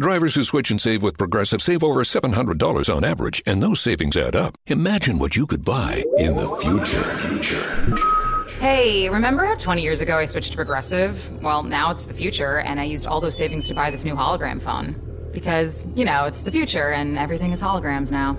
Drivers who switch and save with Progressive save over $700 on average, and those savings add up. Imagine what you could buy in the future. Hey, remember how 20 years ago I switched to Progressive? Well, now it's the future, and I used all those savings to buy this new hologram phone. Because, you know, it's the future, and everything is holograms now.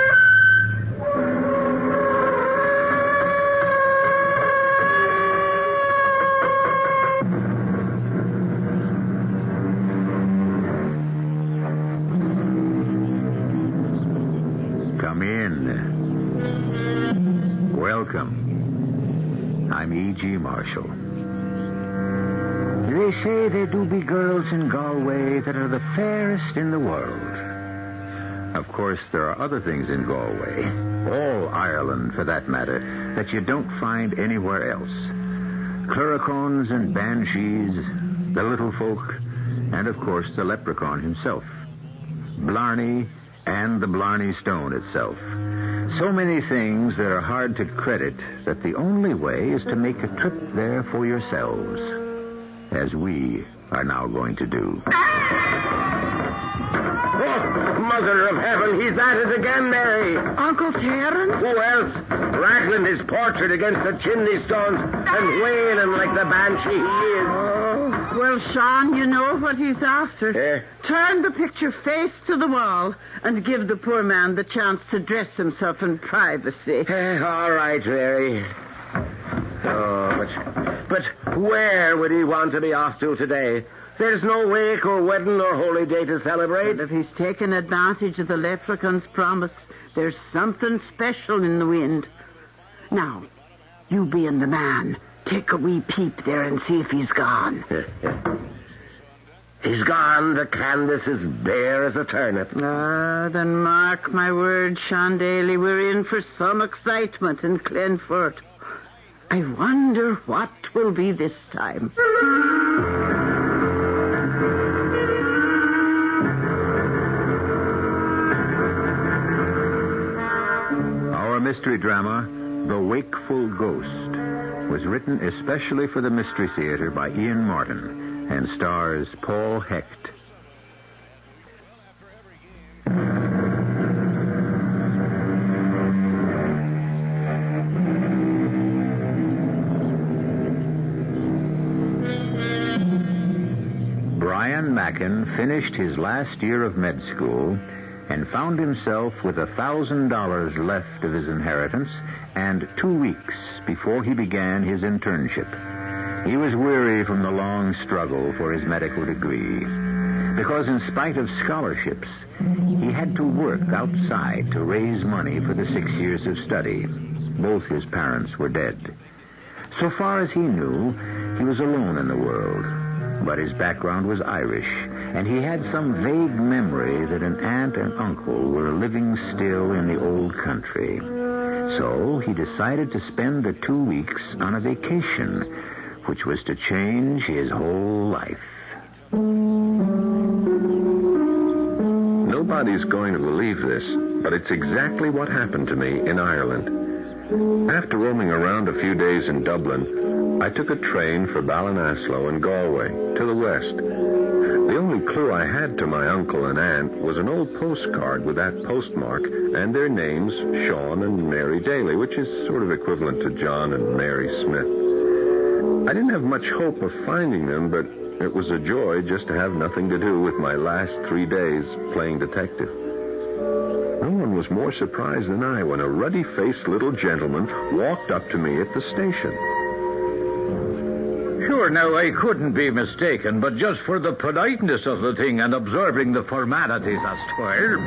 E.G. Marshall. They say there do be girls in Galway that are the fairest in the world. Of course, there are other things in Galway, all Ireland for that matter, that you don't find anywhere else. Cluricons and banshees, the little folk, and of course the leprechaun himself. Blarney and the Blarney Stone itself. So many things that are hard to credit that the only way is to make a trip there for yourselves, as we are now going to do. Oh, Mother of Heaven, he's at it again, Mary. Uncle Terence? Who else? Rattling his portrait against the chimney stones and wailing like the banshee he is. Oh. Well, Sean, you know what he's after. Eh? Turn the picture face to the wall and give the poor man the chance to dress himself in privacy. Eh, all right, Mary. Oh, but, but where would he want to be off to today? There's no wake or wedding or holy day to celebrate. If he's taken advantage of the leprechaun's promise, there's something special in the wind. Now, you being the man, take a wee peep there and see if he's gone. He's gone. The canvas is bare as a turnip. Ah, then mark my words, Sean Daly, we're in for some excitement in Glenford. I wonder what will be this time. Our mystery drama, The Wakeful Ghost, was written especially for the Mystery Theater by Ian Martin and stars Paul Hecht. Brian Mackin finished his last year of med school and found himself with a thousand dollars left of his inheritance and two weeks before he began his internship. He was weary from the long struggle for his medical degree because in spite of scholarships, he had to work outside to raise money for the six years of study. Both his parents were dead. So far as he knew, he was alone in the world. But his background was Irish, and he had some vague memory that an aunt and uncle were living still in the old country. So he decided to spend the two weeks on a vacation, which was to change his whole life. Nobody's going to believe this, but it's exactly what happened to me in Ireland. After roaming around a few days in Dublin, I took a train for Ballinasloe and Galway to the west. The only clue I had to my uncle and aunt was an old postcard with that postmark and their names, Sean and Mary Daly, which is sort of equivalent to John and Mary Smith. I didn't have much hope of finding them, but it was a joy just to have nothing to do with my last three days playing detective. No one was more surprised than I when a ruddy faced little gentleman walked up to me at the station. Sure, now I couldn't be mistaken, but just for the politeness of the thing and observing the formalities as twirl.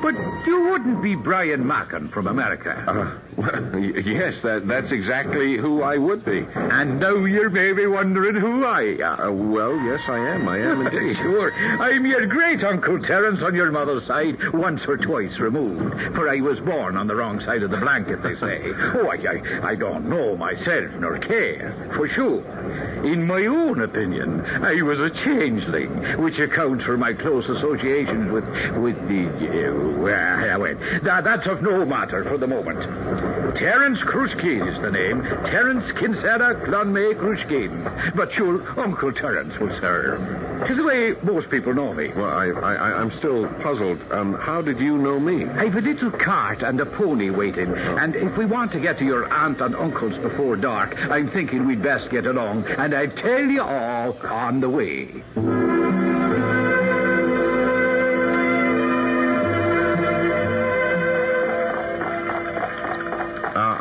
But you wouldn't be Brian Mackin from America. Uh, Well, y- yes, that, that's exactly who I would be. And now you're maybe wondering who I am. Uh, well, yes, I am. I am indeed. Sure. I'm your great Uncle Terence on your mother's side, once or twice removed. For I was born on the wrong side of the blanket, they say. Oh, I, I, I don't know myself nor care, for sure. In my own opinion, I was a changeling, which accounts for my close associations with with the uh, well, that, that's of no matter for the moment. Terence Krushkin is the name. Terence Kinsella Clonmay Krushkin. But sure, Uncle Terence will serve. Tis the way most people know me. Well, I, I, I- I'm still puzzled. Um, how did you know me? I've a little cart and a pony waiting, and if we want to get to your aunt and uncle's before dark, I'm thinking we'd best get along, and I'll tell you all on the way.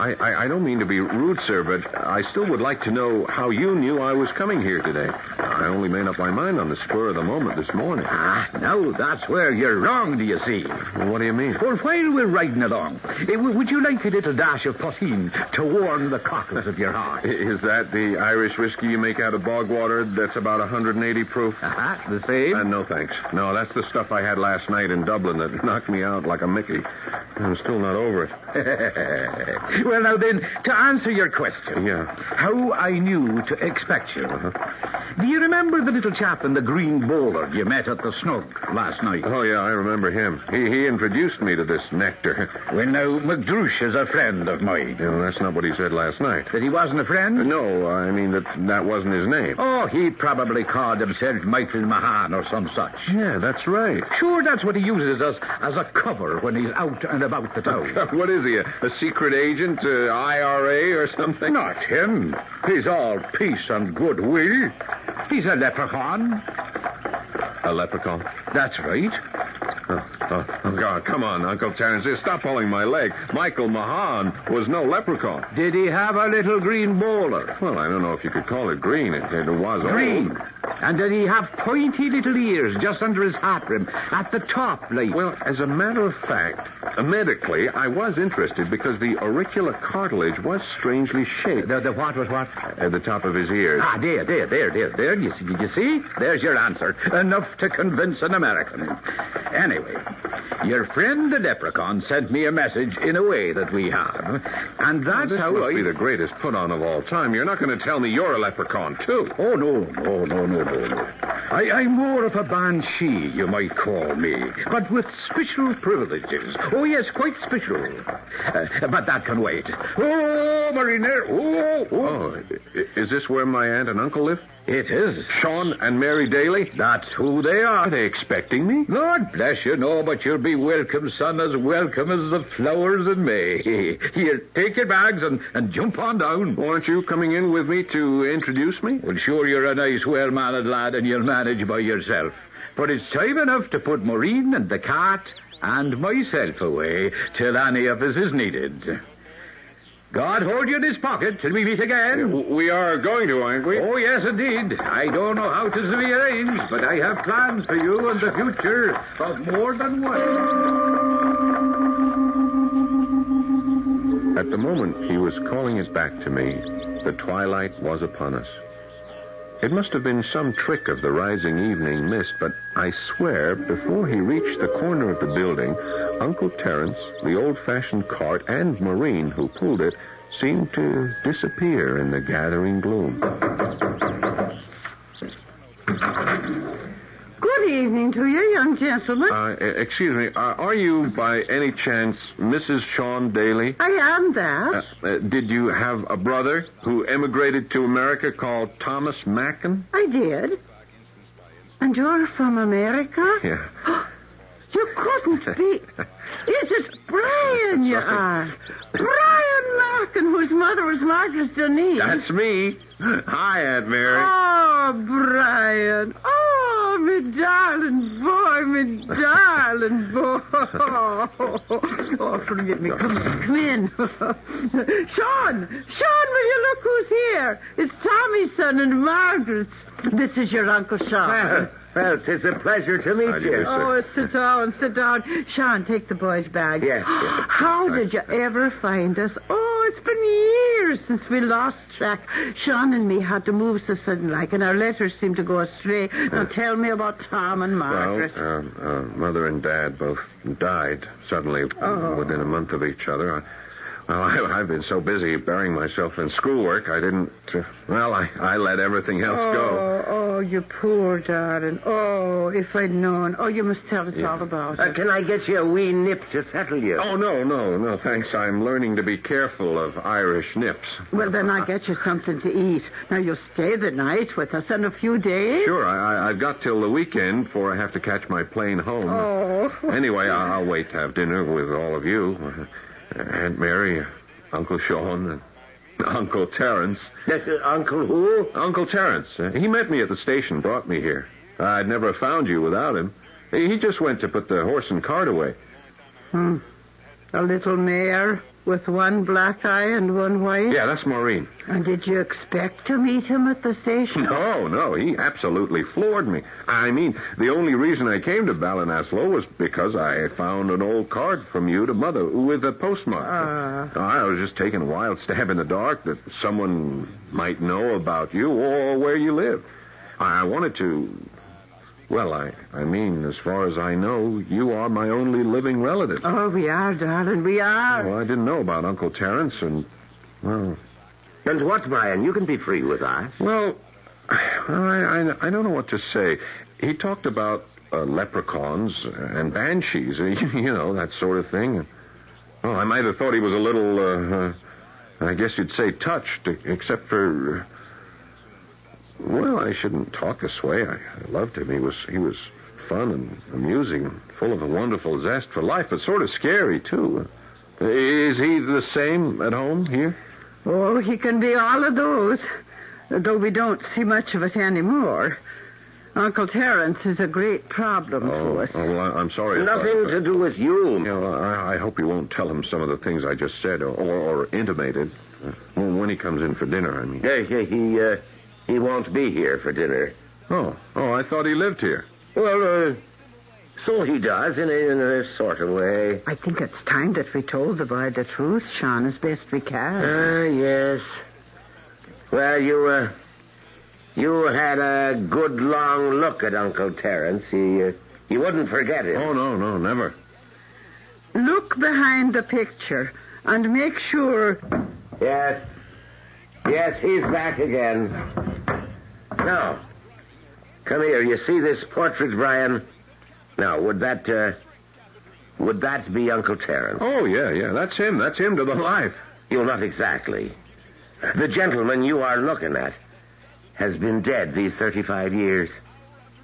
I, I, I don't mean to be rude, sir, but I still would like to know how you knew I was coming here today. I only made up my mind on the spur of the moment this morning. Ah, now that's where you're wrong, do you see? Well, what do you mean? Well, while we're riding along, eh, would you like a little dash of poteen to warm the cockles of your heart? Is that the Irish whiskey you make out of bog water that's about 180 proof? Uh-huh, the same? Uh, no, thanks. No, that's the stuff I had last night in Dublin that knocked me out like a Mickey. I'm still not over it. well, now then, to answer your question. Yeah. How I knew to expect you. Uh-huh. Do you remember the little chap in the green bowler you met at the snug last night? Oh, yeah, I remember him. He, he introduced me to this nectar. Well, now, McDrouche is a friend of mine. You know, that's not what he said last night. That he wasn't a friend? No, I mean that that wasn't his name. Oh, he probably called himself Michael Mahan or some such. Yeah, that's right. Sure, that's what he uses as, as a cover when he's out and about the town. What is he, a, a secret agent, IRA or something? Not him. He's all peace and goodwill. He's a leprechaun. A leprechaun? That's right. Oh, oh, oh, God, come on, Uncle Terence. Stop pulling my leg. Michael Mahan was no leprechaun. Did he have a little green bowler? Well, I don't know if you could call it green. It, it was old. Green. And did he have pointy little ears just under his hat rim at the top, like? Well, as a matter of fact, medically, I was interested because the auricular cartilage was strangely shaped the, the what was what? at the top of his ears. Ah, there, there, there, there, there. You see, you see? There's your answer. Enough to convince an American. Anyway, your friend the leprechaun sent me a message in a way that we have, and that's how must I. be the greatest put on of all time. You're not going to tell me you're a leprechaun, too. Oh, no, no, no, no, no, no. I, I'm more of a banshee, you might call me, but with special privileges. Oh, yes, quite special. Uh, but that can wait. Oh, Mariner. Oh, oh. Oh, is this where my aunt and uncle live? It is. Sean and Mary Daly? That's who they are. Are they expecting me? Lord bless you, no, but you'll be welcome, son, as welcome as the flowers in May. Here, take your bags and, and jump on down. Aren't you coming in with me to introduce me? Well, sure, you're a nice, well-mannered lad, and you'll manage by yourself. But it's time enough to put Maureen and the cat and myself away till any of us is needed. God hold you in his pocket till we meet again. We are going to, aren't we? Oh, yes, indeed. I don't know how to be arranged, but I have plans for you in the future of more than one. At the moment he was calling it back to me, the twilight was upon us. It must have been some trick of the rising evening mist, but I swear before he reached the corner of the building, Uncle Terence, the old-fashioned cart, and Maureen, who pulled it, seemed to disappear in the gathering gloom. Good evening to you, young gentlemen. Uh, excuse me, uh, are you by any chance Mrs. Sean Daly? I am Uh, that. uh, did you have a brother who emigrated to America called Thomas Mackin? I did. And you're from America? Yeah. You couldn't be. Is it Brian you are? Brian Mackin, whose mother was Margaret Denise. That's me. Hi, Aunt Mary. Oh, Brian. Oh, me darling boy, me darling boy. Oh, forgive me. Come, come in. Sean, Sean, will you look who's here? It's Tommy's son and Margaret's. This is your Uncle Sean. Well, it's a pleasure to meet you you. Oh, sit down, sit down. Sean, take the boy's bag. Yes, yes. How did you ever find us? Oh, it's been years since we lost track. Sean and me had to move so sudden like, and our letters seemed to go astray. Now tell me about Tom and Margaret. Well, uh, uh, mother and dad both died suddenly within a month of each other. I, well, I, I've been so busy burying myself in schoolwork, I didn't. Uh, well, I, I let everything else go. Oh, oh, you poor darling. Oh, if I'd known. Oh, you must tell us all about Uh, it. can I get you a wee nip to settle you? Oh, no, no, no, thanks. I'm learning to be careful of Irish nips. Well, then I'll get you something to eat. Now, you'll stay the night with us in a few days. Sure, I, I, I've got till the weekend before I have to catch my plane home. Oh. Anyway, I'll, I'll wait to have dinner with all of you. Aunt Mary, Uncle Sean, and Uncle Terence. That's, uh, Uncle who? Uncle Terence. Uh, he met me at the station, brought me here. I'd never have found you without him. He he just went to put the horse and cart away. Hmm. A little mare with one black eye and one white? Yeah, that's Maureen. And did you expect to meet him at the station? No, no, he absolutely floored me. I mean, the only reason I came to Ballinasloe was because I found an old card from you to Mother with a postmark. Ah. I was just taking a wild stab in the dark that someone might know about you or where you live. I wanted to. Well, I, I mean, as far as I know, you are my only living relative. Oh, we are, darling, we are. Well, I didn't know about Uncle Terence, and well, And what, Brian? You can be free with us. Well, I, I, I don't know what to say. He talked about uh, leprechauns and banshees, you know, that sort of thing. Well, I might have thought he was a little, uh, uh, I guess you'd say touched, except for. Well, I shouldn't talk this way. I, I loved him. He was he was fun and amusing and full of a wonderful zest for life, but sort of scary too. Is he the same at home here? Oh, he can be all of those, though we don't see much of it anymore. Uncle Terence is a great problem to Oh, us. oh, well, I- I'm sorry. if I- Nothing to do with you. You know, I, I hope you won't tell him some of the things I just said or, or, or intimated. Uh, well, when he comes in for dinner, I mean. Yeah, he he, uh, he won't be here for dinner. Oh, oh, I thought he lived here. Well, uh, so he does in a, in a sort of way. I think it's time that we told the boy the truth, Sean, as best we can. Ah, yes. Well, you, uh, you had a good long look at Uncle Terence. He, uh, you wouldn't forget him. Oh, no, no, never. Look behind the picture and make sure. Yes. Yes, he's back again. Now, come here. You see this portrait, Brian? Now, would that, uh, would that be Uncle Terence? Oh, yeah, yeah. That's him. That's him to the life. You're not exactly. The gentleman you are looking at has been dead these 35 years.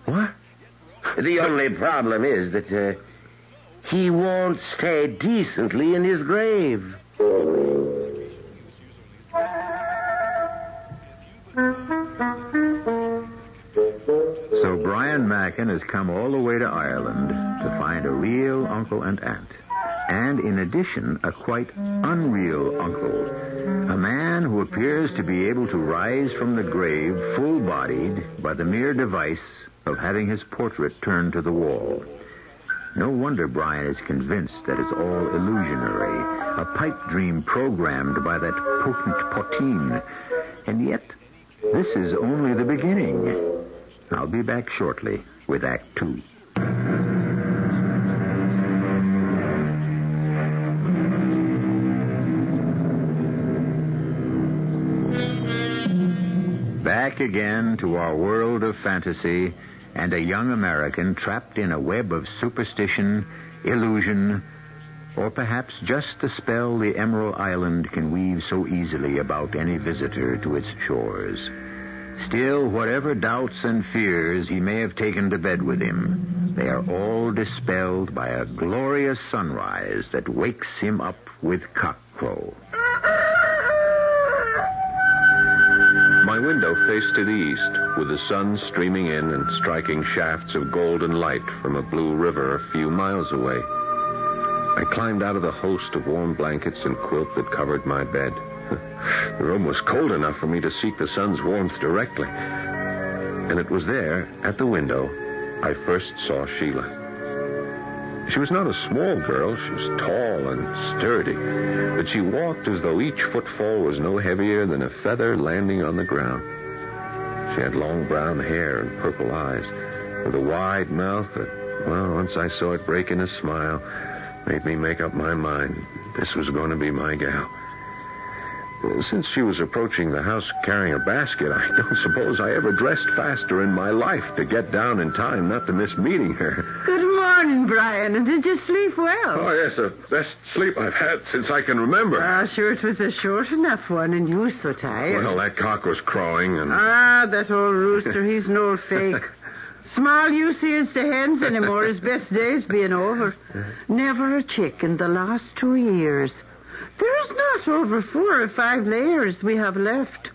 What? The only problem is that uh, he won't stay decently in his grave. Brian Mackin has come all the way to Ireland to find a real uncle and aunt. And in addition, a quite unreal uncle. A man who appears to be able to rise from the grave full bodied by the mere device of having his portrait turned to the wall. No wonder Brian is convinced that it's all illusionary, a pipe dream programmed by that potent poteen. And yet, this is only the beginning. I'll be back shortly with Act Two. Back again to our world of fantasy and a young American trapped in a web of superstition, illusion, or perhaps just the spell the Emerald Island can weave so easily about any visitor to its shores. Still, whatever doubts and fears he may have taken to bed with him, they are all dispelled by a glorious sunrise that wakes him up with cockcrow. My window faced to the east, with the sun streaming in and striking shafts of golden light from a blue river a few miles away. I climbed out of the host of warm blankets and quilt that covered my bed. The room was cold enough for me to seek the sun's warmth directly. And it was there, at the window, I first saw Sheila. She was not a small girl. She was tall and sturdy, but she walked as though each footfall was no heavier than a feather landing on the ground. She had long brown hair and purple eyes, with a wide mouth that, well, once I saw it break in a smile, made me make up my mind this was going to be my gal. Since she was approaching the house carrying a basket, I don't suppose I ever dressed faster in my life to get down in time not to miss meeting her. Good morning, Brian. And did you sleep well? Oh, yes, the best sleep I've had since I can remember. Ah, sure, it was a short enough one, and you were so tired. Well, that cock was crowing, and Ah, that old rooster, he's an old fake. Small use he is to hens anymore, his best days being over. Never a chick in the last two years. There's not over four or five layers we have left.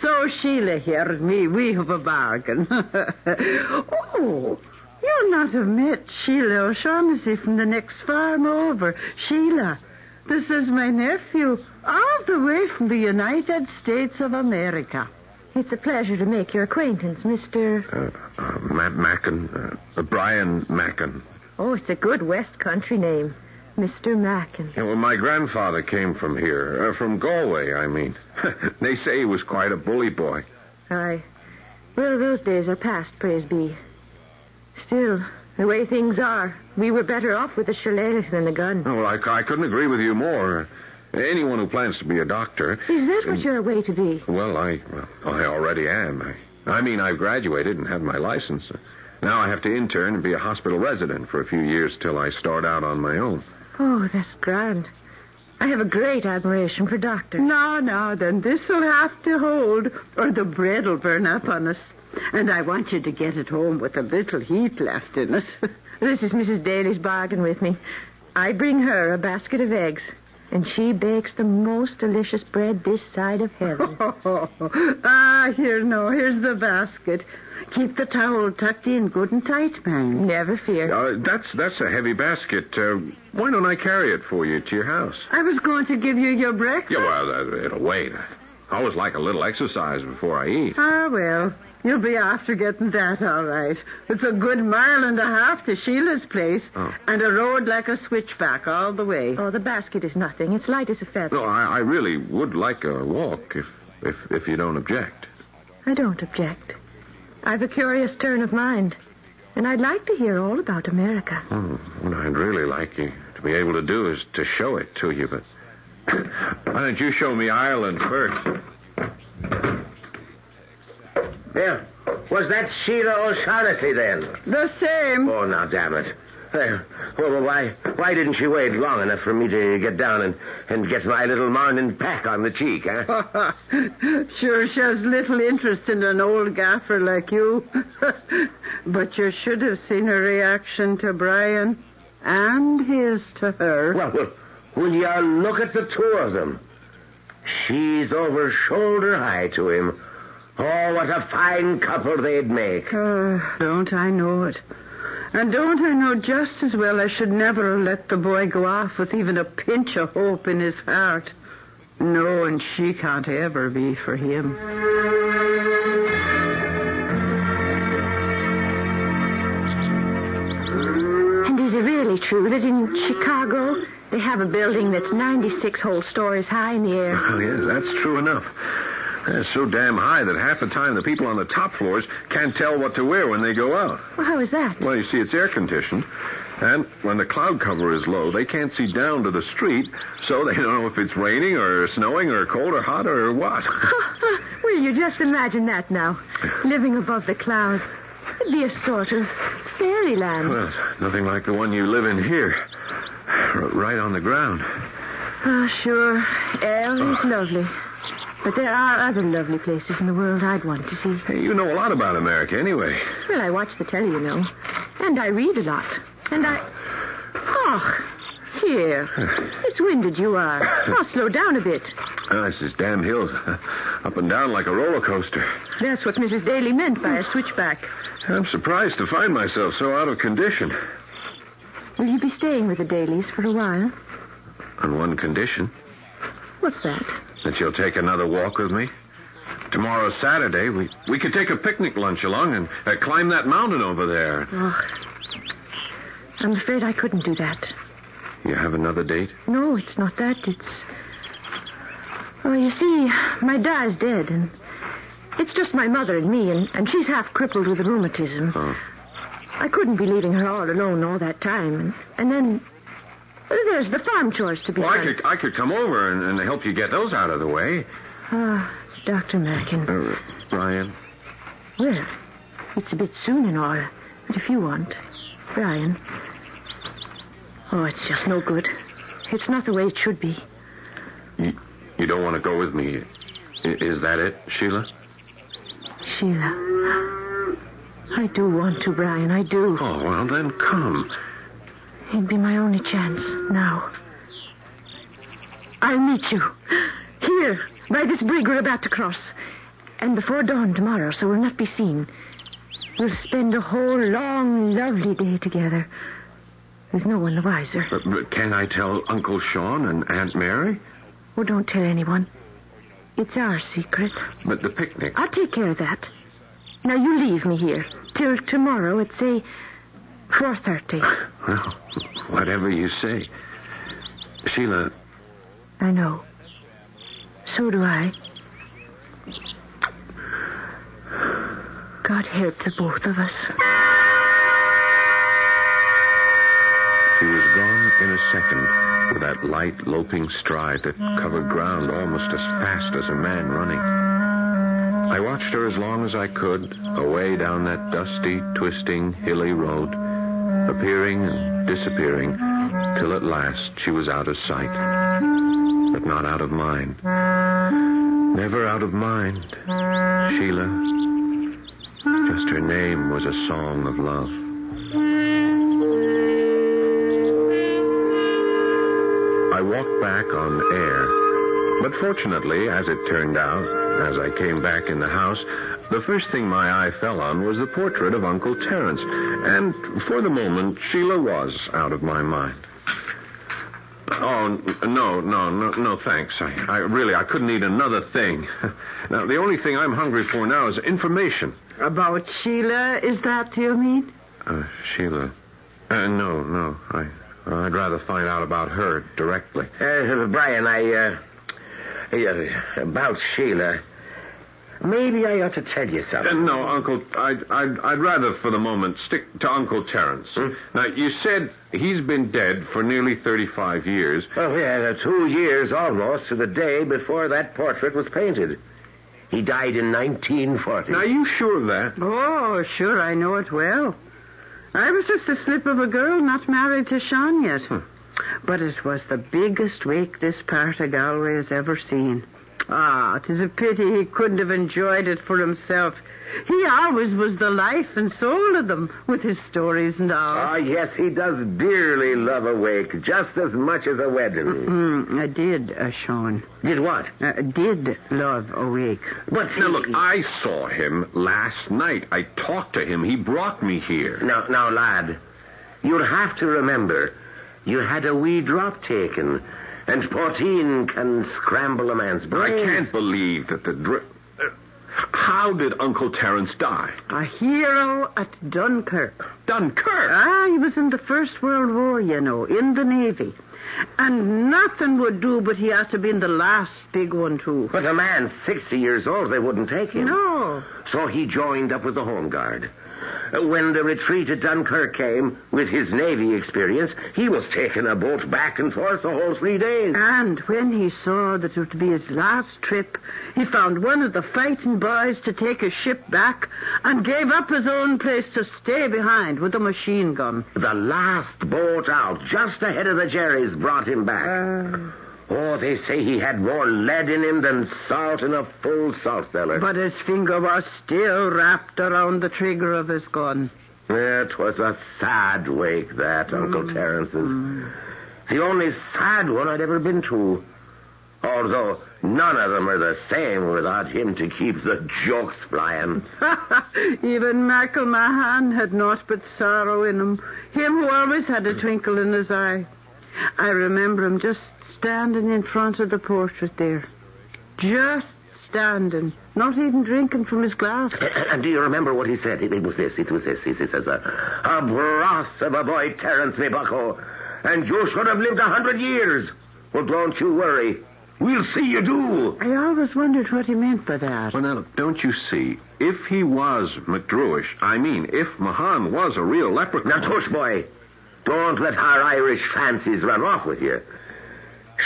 So Sheila here and me, we have a bargain. oh, you'll not have met Sheila O'Shaughnessy from the next farm over. Sheila, this is my nephew, all the way from the United States of America. It's a pleasure to make your acquaintance, Mr. uh, uh, Matt Mackin, uh, Brian Mackin. Oh, it's a good West Country name. Mr. Mackin. Yeah, well, my grandfather came from here, uh, from Galway, I mean. they say he was quite a bully boy. Aye. Well, those days are past, praise be. Still, the way things are, we were better off with the shillelagh than the gun. Oh, well, I, I couldn't agree with you more. Anyone who plans to be a doctor. Is that what you're away to be? Well, I well, I already am. I, I mean, I've graduated and have my license. Now I have to intern and be a hospital resident for a few years till I start out on my own. Oh, that's grand. I have a great admiration for doctors. No, no, then this'll have to hold, or the bread'll burn up on us. And I want you to get it home with a little heat left in it. This is Mrs. Daly's bargain with me. I bring her a basket of eggs, and she bakes the most delicious bread this side of heaven. ah, here, no, here's the basket. Keep the towel tucked in good and tight, man. Never fear. Uh, that's that's a heavy basket. Uh, why don't I carry it for you to your house? I was going to give you your breakfast. Yeah, well, uh, it'll wait. I always like a little exercise before I eat. Ah, well, you'll be after getting that, all right. It's a good mile and a half to Sheila's place, Oh. and a road like a switchback all the way. Oh, the basket is nothing. It's light as a feather. No, I, I really would like a walk if if if you don't object. I don't object. I've a curious turn of mind, and I'd like to hear all about America. Oh, what I'd really like you to be able to do is to show it to you, but why don't you show me Ireland first? Yeah. Was that Sheila O'Shaughnessy then? The same. Oh, now, damn it. Well, well, why why didn't she wait long enough for me to get down and, and get my little morning pack on the cheek, huh? sure, she has little interest in an old gaffer like you. but you should have seen her reaction to Brian and his to her. Well, well, will you look at the two of them? She's over shoulder high to him. Oh, what a fine couple they'd make. Uh, don't I know it? And don't I know just as well I should never have let the boy go off with even a pinch of hope in his heart. No, and she can't ever be for him. And is it really true that in Chicago they have a building that's 96 whole stories high in the air? Oh, yes, that's true enough. It's so damn high that half the time the people on the top floors can't tell what to wear when they go out. Well, how is that? Well, you see, it's air conditioned. And when the cloud cover is low, they can't see down to the street, so they don't know if it's raining or snowing or cold or hot or what. well, you just imagine that now, living above the clouds. It'd be a sort of fairyland. well, nothing like the one you live in here. R- Right on the ground. Oh, sure. Air is oh. lovely. But there are other lovely places in the world I'd want to see. Hey, you know a lot about America anyway. Well, I watch the telly, you know. And I read a lot. And I. Oh, here. It's winded you are. I'll slow down a bit. Ah, it's this damn hills. Up and down like a roller coaster. That's what Mrs. Daly meant by a switchback. I'm surprised to find myself so out of condition. Will you be staying with the Dalys for a while? On one condition What's that? That you'll take another walk with me tomorrow's Saturday. We we could take a picnic lunch along and uh, climb that mountain over there. Oh, I'm afraid I couldn't do that. You have another date? No, it's not that. It's. Oh, you see, my dad's dead, and it's just my mother and me, and, and she's half crippled with rheumatism. Oh. I couldn't be leaving her all alone all that time, and, and then there's the farm chores to be Well, I could I could come over and, and help you get those out of the way. Ah, Dr. Mackin. Uh, Ryan, Well, it's a bit soon and all, but if you want, Brian. Oh, it's just no good. It's not the way it should be. you, you don't want to go with me. Is that it, Sheila? Sheila. I do want to, Brian. I do. Oh, well, then come. It'd be my only chance now. I'll meet you. Here, by this brig we're about to cross. And before dawn tomorrow, so we'll not be seen. We'll spend a whole long, lovely day together. With no one the wiser. But, but can I tell Uncle Sean and Aunt Mary? Oh, don't tell anyone. It's our secret. But the picnic. I'll take care of that. Now you leave me here till tomorrow at say four thirty. Well, whatever you say. Sheila, I know. So do I. God help the both of us. She was gone in a second with that light, loping stride that covered ground almost as fast as a man running. I watched her as long as I could, away down that dusty, twisting, hilly road, appearing and disappearing, till at last she was out of sight. But not out of mind. Never out of mind. Sheila. Just her name was a song of love. I walked back on air. But fortunately, as it turned out, as I came back in the house, the first thing my eye fell on was the portrait of Uncle Terence. And for the moment, Sheila was out of my mind. Oh, no, no, no, no, thanks. I, I really, I couldn't eat another thing. Now, the only thing I'm hungry for now is information. About Sheila, is that you mean? Uh, Sheila. Uh, no, no. I, I'd rather find out about her directly. Uh, Brian, I, uh, uh, about Sheila. Maybe I ought to tell you Uh, something. no, Uncle, I'd, I'd, I'd rather for the moment stick to Uncle Terence. Now, you said he's been dead for nearly 35 years. Oh, yeah, uh, two years almost to the day before that portrait was painted. He died in 1940. Now, are you sure of that? Oh, sure, I know it well. I was just a slip of a girl not married to Sean yet. But it was the biggest wake this part of Galway has ever seen. Ah, 'tis a pity he couldn't have enjoyed it for himself. He always was the life and soul of them, with his stories and all. Ah, yes, he does dearly love a wake, just as much as a wedding. Hmm, I did, uh, Sean. Did what? Uh, did love a wake. But Now, look, I saw him last night. I talked to him. He brought me here. Now, now, lad, you'll have to remember you had a wee drop taken, and poteen can scramble a man's I can't believe that the drip. How did Uncle Terence die? A hero at Dunkirk. Dunkirk. Ah, he was in the First World War, you know, in the Navy. And nothing would do but he had to be in the last big one, too. But a man 60 years old, they wouldn't take him. No. So he joined up with the Home Guard. Uh, When the retreat at Dunkirk came, with his Navy experience, he was taking a boat back and forth the whole three days. And when he saw that it would be his last trip, he found one of the fighting boys to take his ship back and gave up his own place to stay behind with a machine gun. The last boat out, just ahead of the Jerry's, brought him back. Oh, they say he had more lead in him than salt in a full salt cellar. But his finger was still wrapped around the trigger of his gun. It was a sad wake, that, mm. Uncle Terence's. Mm. The only sad one I'd ever been to. Although none of them are the same without him to keep the jokes flying. Even Michael Mahan had naught but sorrow in him. Him who always had a twinkle in his eye. I remember him just standing in front of the portrait there. Just standing, not even drinking from his glass. And do you remember what he said? It, it was this. It was this. He says, uh, "A broth of a boy, Terence, me bucko, and you should have lived a hundred years. Well, don't you worry. We'll see you do." I always wondered what he meant by that. Well, now, don't you see? If he was McDrewish, I mean, if Mahan was a real leprechaun. Now, tush, boy. Don't let our Irish fancies run off with you.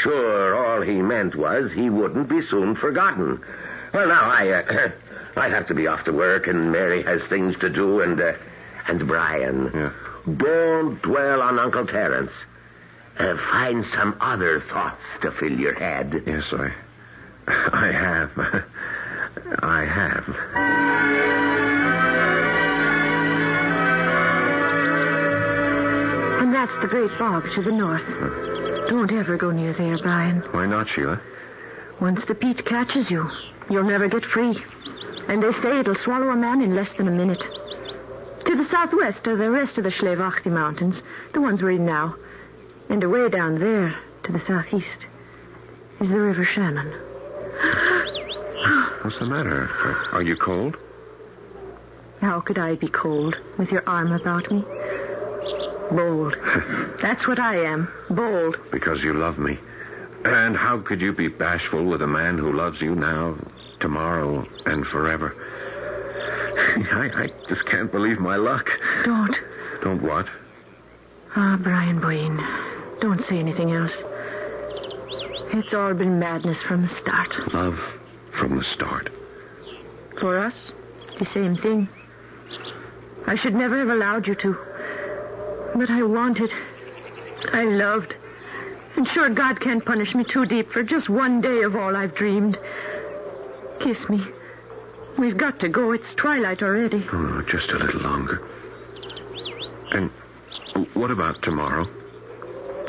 Sure, all he meant was he wouldn't be soon forgotten. Well, now I, uh, I have to be off to work, and Mary has things to do, and uh, and Brian. Yeah. Don't dwell on Uncle Terence. Uh, find some other thoughts to fill your head. Yes, I. I have. I have. And that's the great bog to the north. Don't ever go near there, Brian. Why not, Sheila? Once the peat catches you, you'll never get free. And they say it'll swallow a man in less than a minute. To the southwest are the rest of the Slieve Aughty Mountains, the ones we're in now. And away down there, to the southeast, is the River Shannon. What's the matter? Are you cold? How could I be cold with your arm about me? Bold. That's what I am. Bold. Because you love me. And how could you be bashful with a man who loves you now, tomorrow, and forever? I, I just can't believe my luck. Don't. Don't what? Ah, Brian Boyne. Don't say anything else. It's all been madness from the start. Love from the start. For us, the same thing. I should never have allowed you to. But I wanted. I loved. And sure, God can't punish me too deep for just one day of all I've dreamed. Kiss me. We've got to go. It's twilight already. Oh, just a little longer. And what about tomorrow?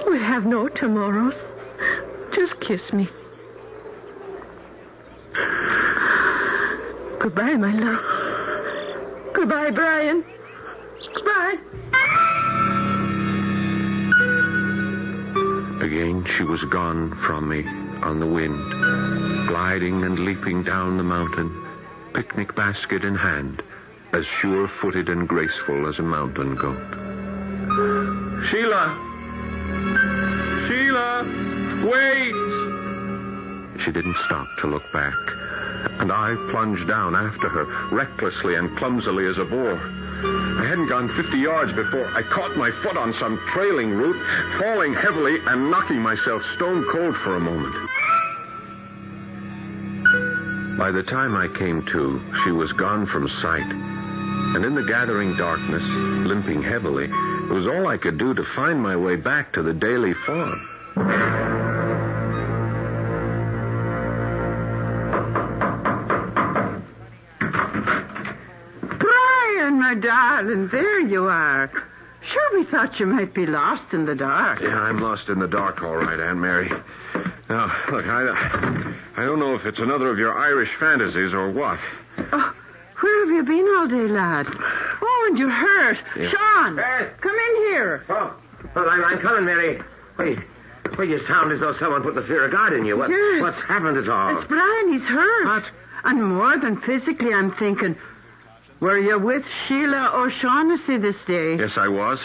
We have no tomorrows. Just kiss me. Goodbye, my love. Goodbye, Brian. Goodbye. Again, she was gone from me on the wind, gliding and leaping down the mountain, picnic basket in hand, as sure footed and graceful as a mountain goat. Sheila! Sheila! Wait! She didn't stop to look back, and I plunged down after her, recklessly and clumsily as a boar. I hadn't gone 50 yards before I caught my foot on some trailing root, falling heavily and knocking myself stone cold for a moment. By the time I came to, she was gone from sight. And in the gathering darkness, limping heavily, it was all I could do to find my way back to the Daly Farm. Darling, there you are. Sure, we thought you might be lost in the dark. Yeah, I'm lost in the dark, all right, Aunt Mary. Now, look, I, I don't know if it's another of your Irish fantasies or what. Oh, where have you been all day, lad? Oh, and you're hurt. Yeah. Sean, Hey. come in here. Oh, well, I'm, I'm coming, Mary. Wait. Well, you sound as though someone put the fear of God in you. What, Yes. What's happened at all? It's Brian. He's hurt. What? And more than physically, I'm thinking, were you with Sheila O'Shaughnessy this day? Yes, I was.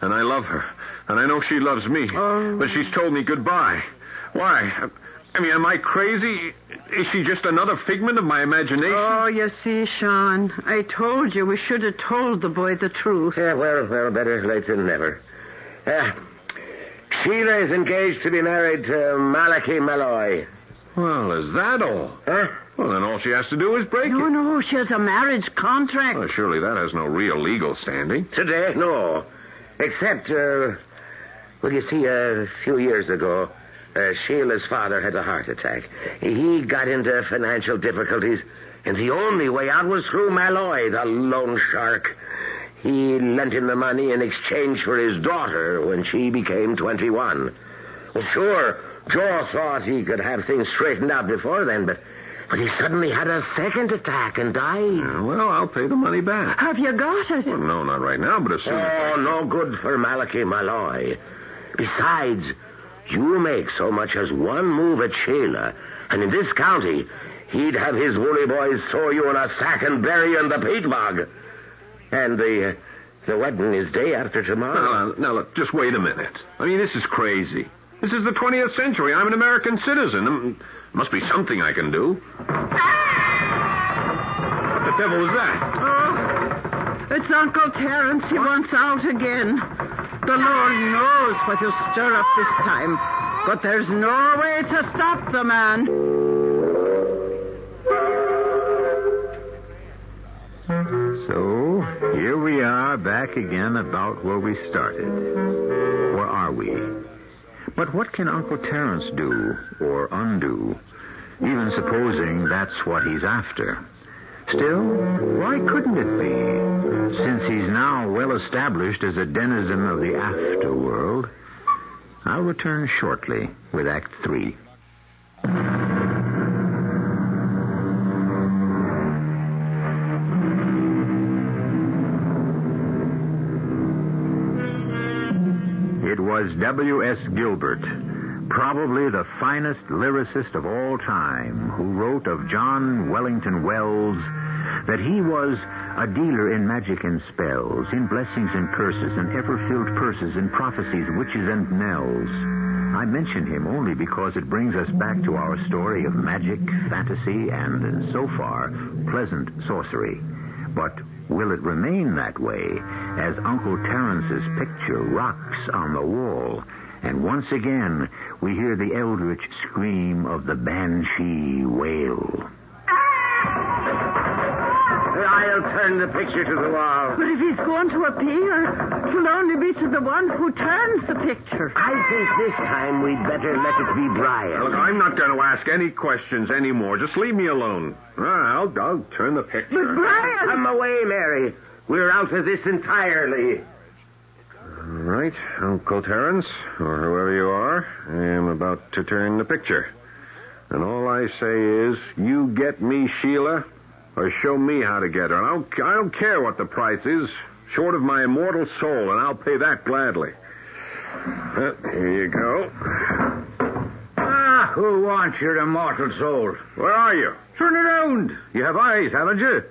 And I love her. And I know she loves me. Oh. But she's told me goodbye. Why? I mean, am I crazy? Is she just another figment of my imagination? Oh, you see, Sean, I told you we should have told the boy the truth. Yeah, well, well, better late than never. Uh, Sheila is engaged to be married to Malachi Malloy. Well, is that all? Huh? Well, then all she has to do is break No, it. no, no, she has a marriage contract. Well, surely that has no real legal standing. Today, no. Except, uh, well, you see, a few years ago, uh, Sheila's father had a heart attack. He got into financial difficulties, and the only way out was through Malloy, the loan shark. He lent him the money in exchange for his daughter when she became 21. Well, sure, Joe thought he could have things straightened out before then, but, but he suddenly had a second attack and died. Yeah, well, I'll pay the money back. Have you got it? Well, no, not right now, but as soon as. Oh, no good for Malachi Malloy. Besides, you make so much as one move at Sheila, and in this county, he'd have his woolly boys throw you in a sack and bury you in the peat bog. And the, uh, the wedding is day after tomorrow. Now, now, look, just wait a minute. I mean, this is crazy. This is the 20th century. I'm an American citizen. Um, must be something I can do. What the devil was that? Oh, it's Uncle Terence. He wants out again. The Lord knows what he'll stir up this time. But there's no way to stop the man. So, here we are back again about where we started. Where are we? But what can Uncle Terence do or undo, even supposing that's what he's after? Still, why couldn't it be? Since he's now well established as a denizen of the afterworld, I'll return shortly with Act Three. Was W.S. Gilbert, probably the finest lyricist of all time, who wrote of John Wellington Wells that he was a dealer in magic and spells, in blessings and curses, and ever-filled purses, in prophecies, witches, and knells. I mention him only because it brings us back to our story of magic, fantasy, and, so far, pleasant sorcery. But will it remain that way as Uncle Terence's picture rocks on the wall? And once again, we hear the eldritch scream of the banshee wail. I'll turn the picture to the wall. But if he's going to appear, it'll only be to the one who turns the picture. I think this time we'd better let it be Brian. Look, I'm not going to ask any questions anymore. Just leave me alone. Ah, I'll, I'll turn the picture. But Brian! Come away, Mary. We're out of this entirely. All right, Uncle Terence, or whoever you are, I am about to turn the picture. And all I say is, you get me Sheila, or show me how to get her. And I don't, I don't care what the price is, short of my immortal soul, and I'll pay that gladly. Uh, here you go. Ah, who wants your immortal soul? Where are you? Turn around. You have eyes, haven't you?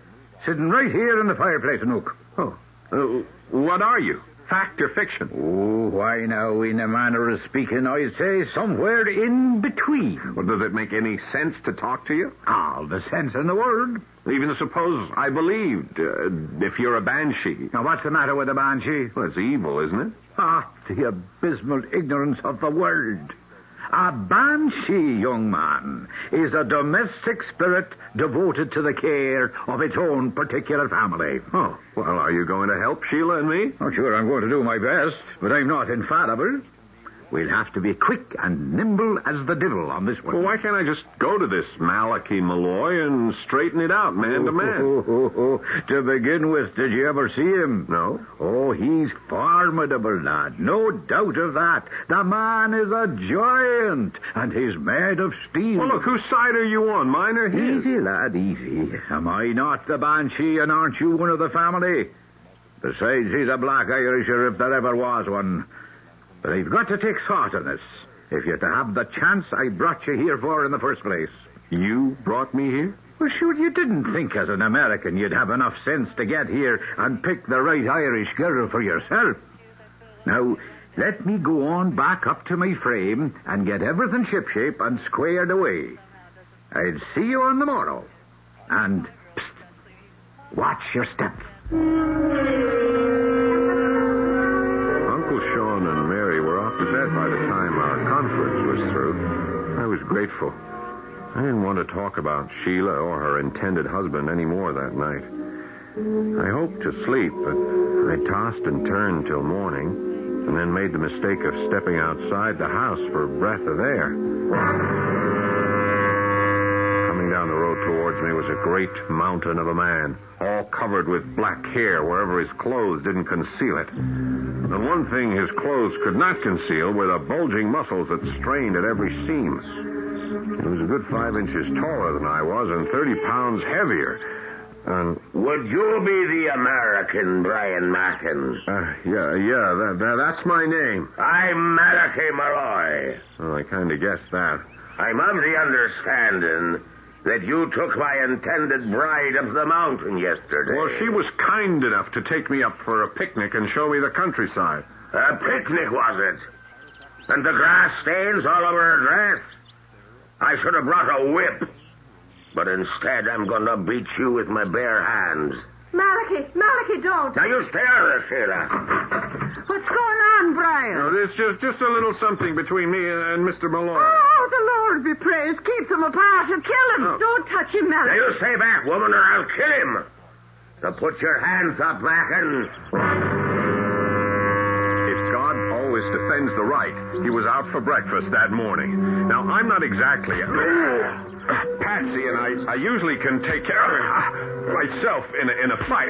Sitting right here in the fireplace nook. Oh, uh, what are you? Fact or fiction? Oh, why now, in a manner of speaking, I'd say somewhere in between. Well, does it make any sense to talk to you? All the sense in the world. Even suppose I believed, uh, if you're a banshee. Now, what's the matter with a banshee? Well, it's evil, isn't it? Ah, the abysmal ignorance of the world. A banshee, young man, is a domestic spirit devoted to the care of its own particular family. Oh, well, are you going to help Sheila and me? Oh, sure, I'm going to do my best, but I'm not infallible. We'll have to be quick and nimble as the devil on this one. Well, why can't I just go to this Malachi Malloy and straighten it out man to man? Oh, to begin with, did you ever see him? No. Oh, he's formidable, lad. No doubt of that. The man is a giant, and he's made of steel. Well, look, whose side are you on, mine or his? Easy, lad, easy. Am I not the Banshee, and aren't you one of the family? Besides, he's a black Irisher if there ever was one. But I've got to take thought on this. If you're to have the chance I brought you here for in the first place. You brought me here? Well, sure, you didn't think as an American you'd have enough sense to get here and pick the right Irish girl for yourself. Now, let me go on back up to my frame and get everything shipshape and squared away. I'll see you on the morrow. And, psst, watch your step. Grateful. I didn't want to talk about Sheila or her intended husband any more that night. I hoped to sleep, but I tossed and turned till morning, and then made the mistake of stepping outside the house for a breath of air. Coming down the road towards me was a great mountain of a man, all covered with black hair wherever his clothes didn't conceal it. The one thing his clothes could not conceal were the bulging muscles that strained at every seam. He was a good five inches taller than I was and 30 pounds heavier. And, Would you be the American Brian Mackin? uh, yeah, yeah, that, that, that's my name. I'm Malachi Malloy. Well, I kind of guessed that. I'm of the understanding that you took my intended bride up the mountain yesterday. Well, she was kind enough to take me up for a picnic and show me the countryside. A picnic, was it? And the grass stains all over her dress? I should have brought a whip. But instead, I'm going to beat you with my bare hands. Malachi, Malachi, don't. Now, you stay out of this, Sheila. What's going on, Brian? No, it's just, just a little something between me and, and Mr. Malloy. Oh, the Lord be praised. Keep them apart and kill him. Oh. Don't touch him, Malachi. Now, you stay back, woman, or I'll kill him. Now, put your hands up, Mackin. Defends the right, he was out for breakfast that morning. Now, I'm not exactly. Patsy and I, I usually can take care of myself in a, in a fight.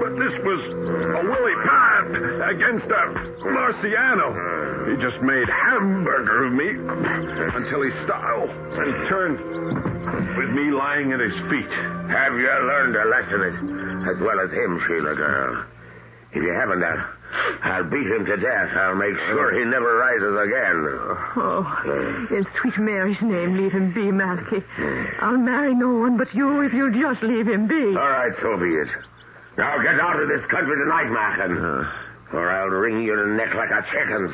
But this was a Willie Pep against a Marciano. He just made hamburger of me until he stopped and turned with me lying at his feet. Have you learned a lesson as well as him, Sheila girl? If you haven't, I'll, I'll beat him to death. I'll make sure he never rises again. Oh, in sweet Mary's name, leave him be, Malachi. Hmm. I'll marry no one but you if you'll just leave him be. All right, so be it. Now get out of this country tonight, Mackin, or I'll wring your neck like a chicken's.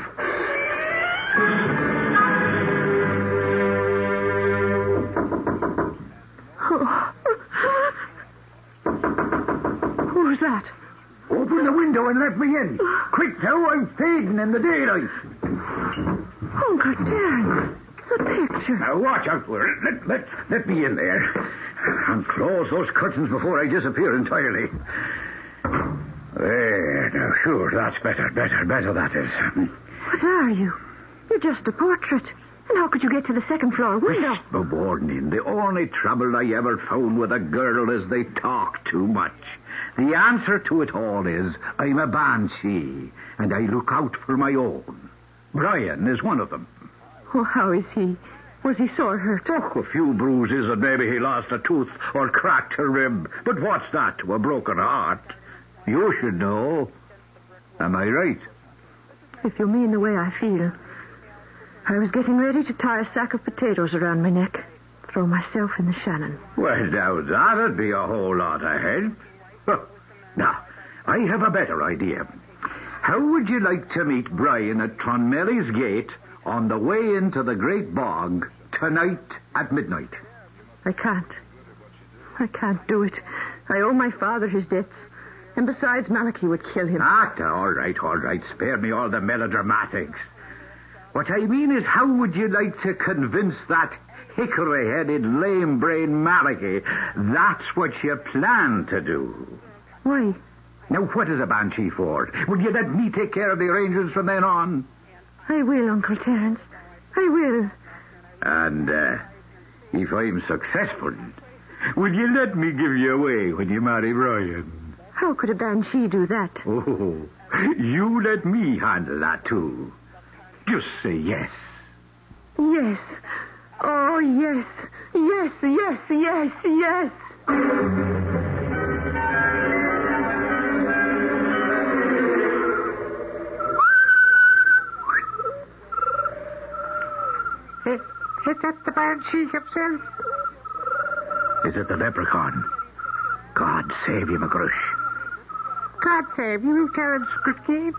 Open the window and let me in. Quick now, I'm fading in the daylight. Uncle Terence. Oh, it's a picture. Now watch out for it. Let, let, let me in there. And close those curtains before I disappear entirely. There, now sure, that's better, better, better that is. What are you? You're just a portrait. And how could you get to the second floor window? The warning. The only trouble I ever found with a girl is they talk too much. The answer to it all is I'm a banshee, and I look out for my own. Brian is one of them. Oh, how is he? Was he sore hurt? Oh, a few bruises and maybe he lost a tooth or cracked a rib. But what's that to a broken heart? You should know. Am I right? If you mean the way I feel. I was getting ready to tie a sack of potatoes around my neck, throw myself in the Shannon. Well, now that'd be a whole lot of help. Now, I have a better idea. How would you like to meet Brian at Clonmelly's gate on the way into the Great Bog tonight at midnight? I can't. I can't do it. I owe my father his debts. And besides, Malachi would kill him. Ah, all right, all right. Spare me all the melodramatics. What I mean is, how would you like to convince that hickory-headed, lame-brained Malachi that's what you plan to do? Why? Now, what is a banshee for? Will you let me take care of the arrangements from then on? I will, Uncle Terence. I will. And, uh, if I'm successful, will you let me give you away when you marry Brian? How could a banshee do that? Oh, you let me handle that, too. Just say yes. Yes. Oh, yes. Yes, yes, yes, yes. Is that the banshee himself? Is it the leprechaun? God save you, McGrush. God save you, Terence Crispin.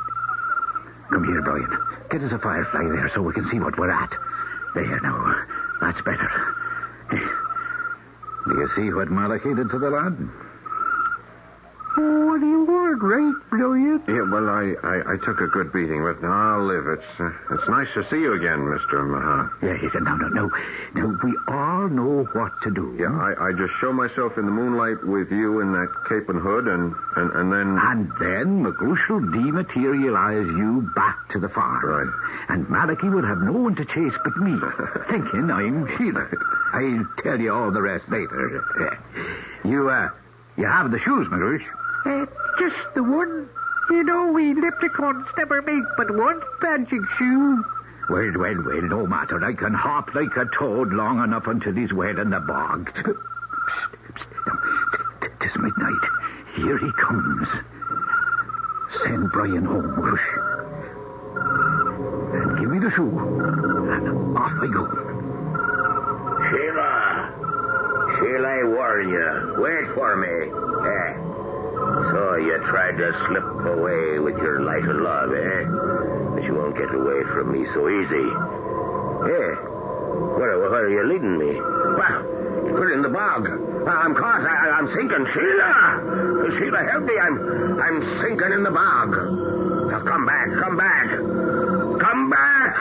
Come here, Brian. Get us a firefly there so we can see what we're at. There, now. That's better. Do you see what Malachi did to the lad? You right, Brian. Yeah, well, I, I, I took a good beating, but now I'll live. It's uh, it's nice to see you again, Mr. Mahan. Yeah, he said, no, no, no. No, we all know what to do. Yeah, I, I just show myself in the moonlight with you in that cape and hood, and, and, and then... And then McGrush will dematerialize you back to the farm. Right. And Malachi will have no one to chase but me, thinking I'm Sheila. I'll tell you all the rest later. You, uh, you have the shoes, McGrush? Uh, just the one. You know, we leprechauns never make but one magic shoe. Well, well, well, no matter. I can hop like a toad long enough until he's wet in the bog. Psst, psst. Now, t- t- tis midnight. Here he comes. Send Brian home, Rush. And give me the shoe. And off I go. Sheila! Till I warn you. Wait for me. Eh. You tried to slip away with your light of love, eh? But you won't get away from me so easy. Eh? Where, where are you leading me? Well, put in the bog. I'm caught. I, am sinking. Sheila! Sheila, help me. I'm, I'm sinking in the bog. Now come back. Come back. Come back.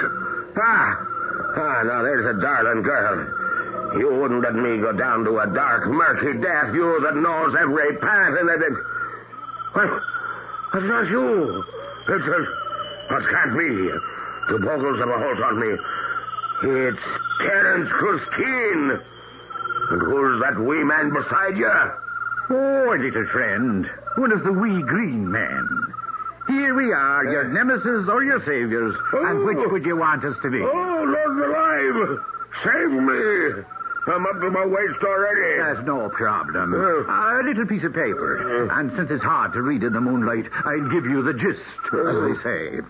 Ah. Ah, now there's a darling girl. You wouldn't let me go down to a dark, murky death. You that knows every path in it. What? It's not you. It's a... It can't be. The bogles have a hold on me. It's Terence Christine. And who's that wee man beside you? Oh, little friend. One of the wee green men. Here we are, your uh, nemesis or your saviors. Oh. And which oh. would you want us to be? Oh, Lord alive! Save me! I'm up to my waist already. That's no problem. Uh, a little piece of paper. Uh, and since it's hard to read in the moonlight, I'll give you the gist, uh, as they say.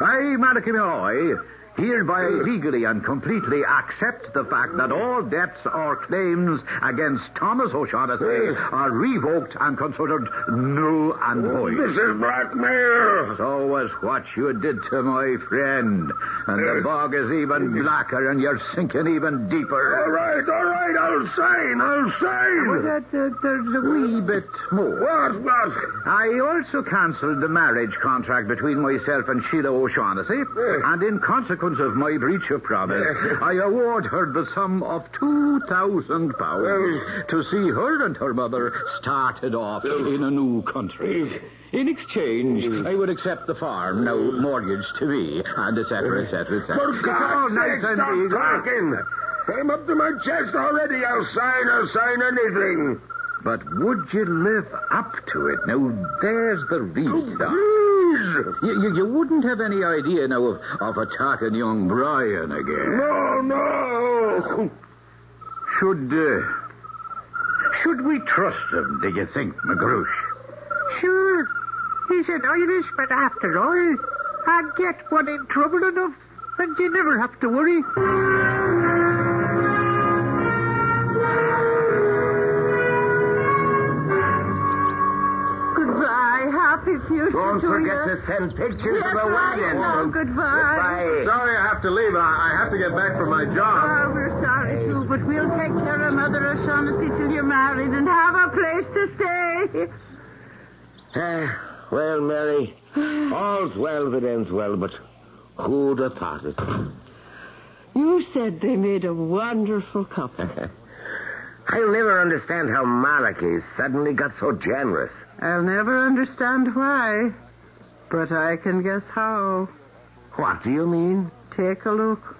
I, Malachy Malloy, hereby legally and completely accept the fact that all debts or claims against Thomas O'Shaughnessy are revoked and considered null and void. This is blackmail. So was what you did to my friend. And the bog is even blacker and you're sinking even deeper. All right, all right, I'll sign, I'll sign. Well, that, uh, there's a wee bit more. What, what? I also cancelled the marriage contract between myself and Sheila O'Shaughnessy, and in consequence consequence of my breach of promise, I award her the sum of two thousand pounds to see her and her mother started off in a new country. In exchange, I would accept the farm, now mortgaged to me, and etc., etc., etc. For God's oh, sake, stop talking! I'm up to my chest already. I'll sign, I'll sign anything. But would you live up to it? Now, there's the oh, reason. stuff. You, you, you, wouldn't have any idea now of, of attacking young Brian again. No, no. Should, uh, should we trust him, do you think, McGroosh? Sure. He's an Irishman after all. I'd get one in trouble enough, and you never have to worry. Happy Don't to forget to send pictures yes, of the wedding. I know. Goodbye. Goodbye. Sorry I have to leave. I, I have to get back for my job. Oh, we're sorry, too, but we'll take care of Mother O'Shaughnessy till you're married and have a place to stay. Uh, well, Mary, all's well that ends well, but who'd have thought it? You said they made a wonderful couple. I'll never understand how Malachy suddenly got so generous. I'll never understand why, but I can guess how. What do you mean? Take a look.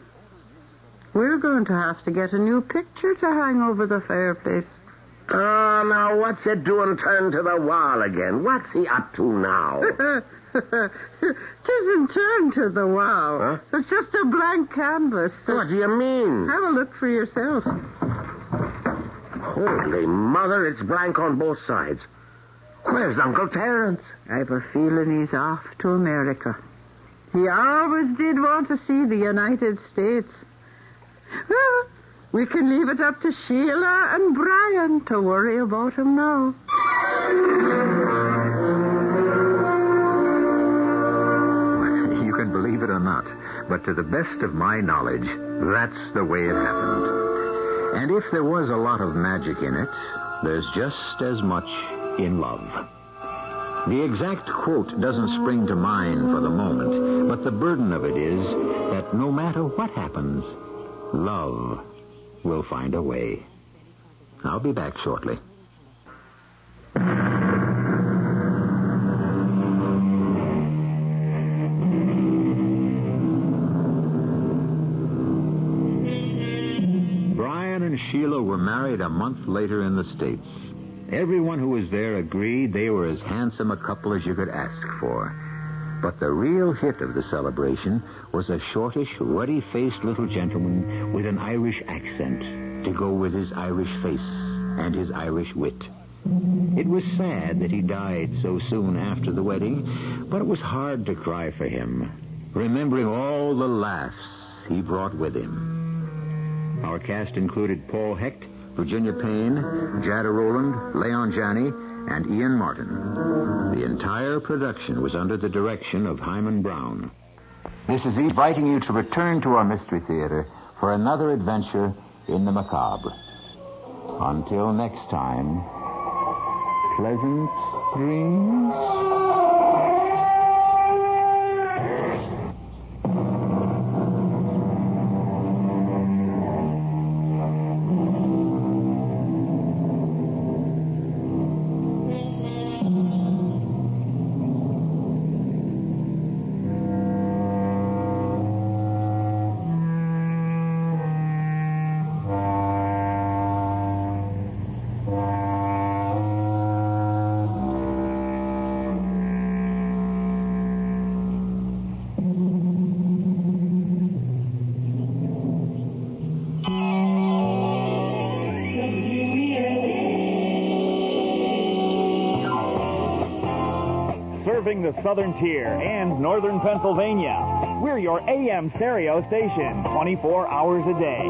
We're going to have to get a new picture to hang over the fireplace. Oh, now what's it doing turned to the wall again? What's he up to now? Tisn't turned to the wall. Huh? It's just a blank canvas. What do you mean? Have a look for yourself. Holy mother, it's blank on both sides. Where's Uncle Terence? I've a feeling he's off to America. He always did want to see the United States. Well, we can leave it up to Sheila and Brian to worry about him now. You can believe it or not, but to the best of my knowledge, that's the way it happened. And if there was a lot of magic in it, there's just as much in love. The exact quote doesn't spring to mind for the moment, but the burden of it is that no matter what happens, love will find a way. I'll be back shortly. Brian and Sheila were married a month later in the States. Everyone who was there agreed they were as handsome a couple as you could ask for. But the real hit of the celebration was a shortish, ruddy faced little gentleman with an Irish accent to go with his Irish face and his Irish wit. It was sad that he died so soon after the wedding, but it was hard to cry for him, remembering all the laughs he brought with him. Our cast included Paul Hecht, Virginia Payne, Jada Rowland, Leon Janney, and Ian Martin. The entire production was under the direction of Himan Brown. This is inviting you to return to our Mystery Theater for another adventure in the macabre. Until next time, pleasant dreams. Southern tier and northern Pennsylvania. We're your AM stereo station, 24 hours a day.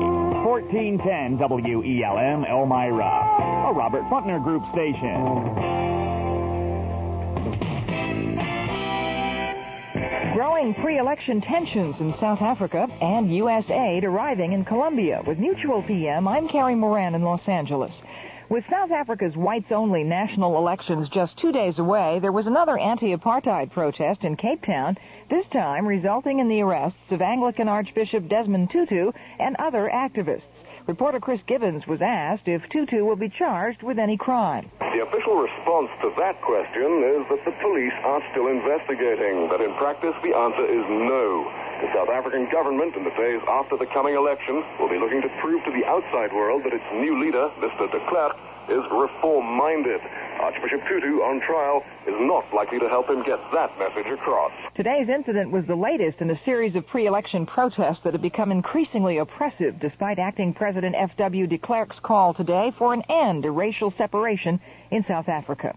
1410 WELM Elmira, a Robert Buckner Group station. Growing pre-election tensions in South Africa and U.S. aid arriving in Colombia. With Mutual PM, I'm Carrie Moran in Los Angeles. With South Africa's whites-only national elections just two days away, there was another anti-apartheid protest in Cape Town, this time resulting in the arrests of Anglican Archbishop Desmond Tutu and other activists. Reporter Chris Gibbons was asked if Tutu will be charged with any crime. The official response to that question is that the police are still investigating, but in practice the answer is no. The South African government, in the days after the coming election, will be looking to prove to the outside world that its new leader, Mr. de Klerk, is reform-minded. Archbishop Tutu on trial is not likely to help him get that message across. Today's incident was the latest in a series of pre-election protests that have become increasingly oppressive despite acting President F.W. de Klerk's call today for an end to racial separation in South Africa.